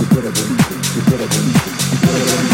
you better believe it, you better believe it, you better believe it.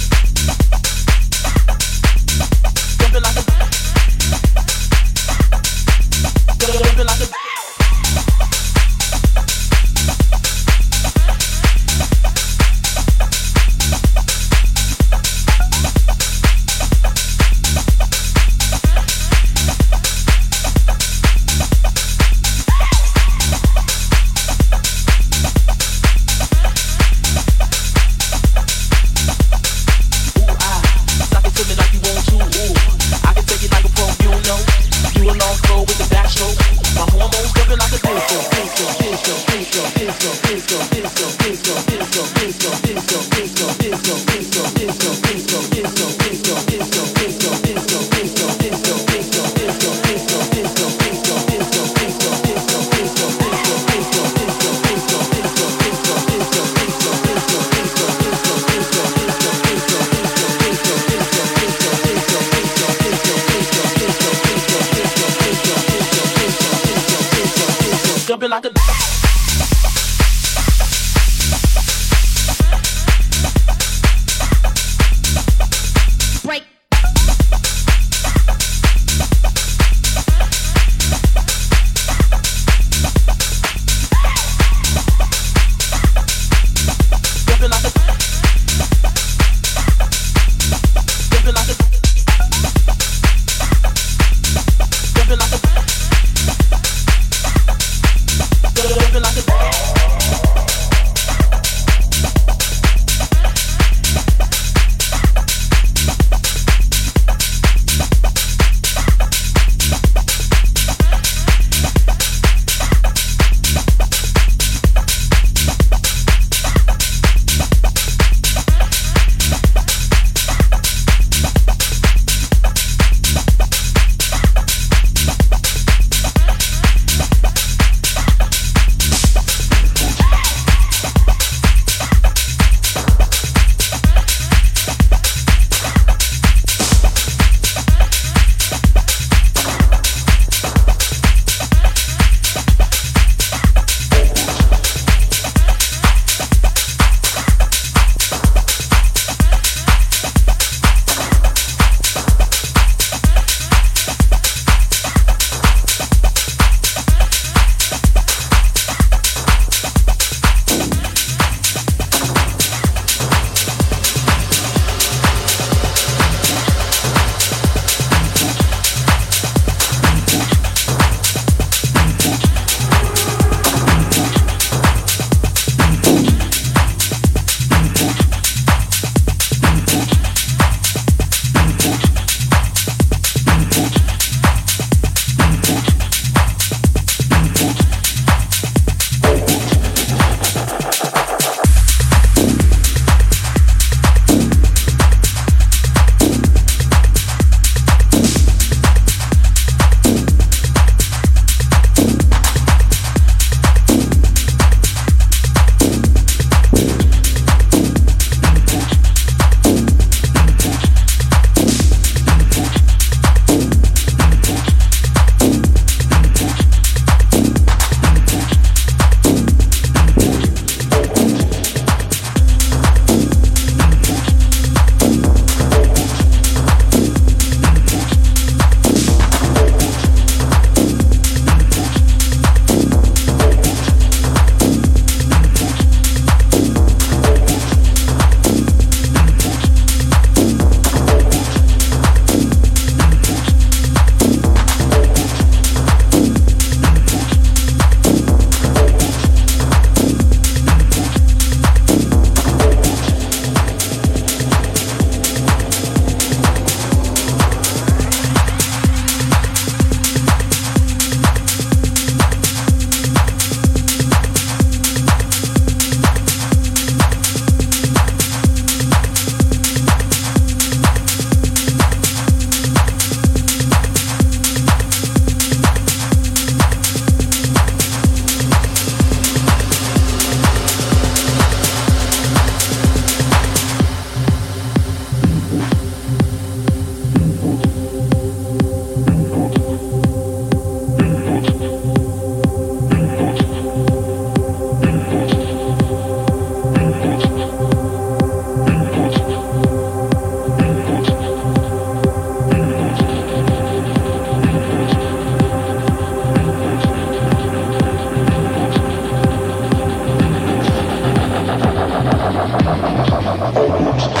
Monstruo.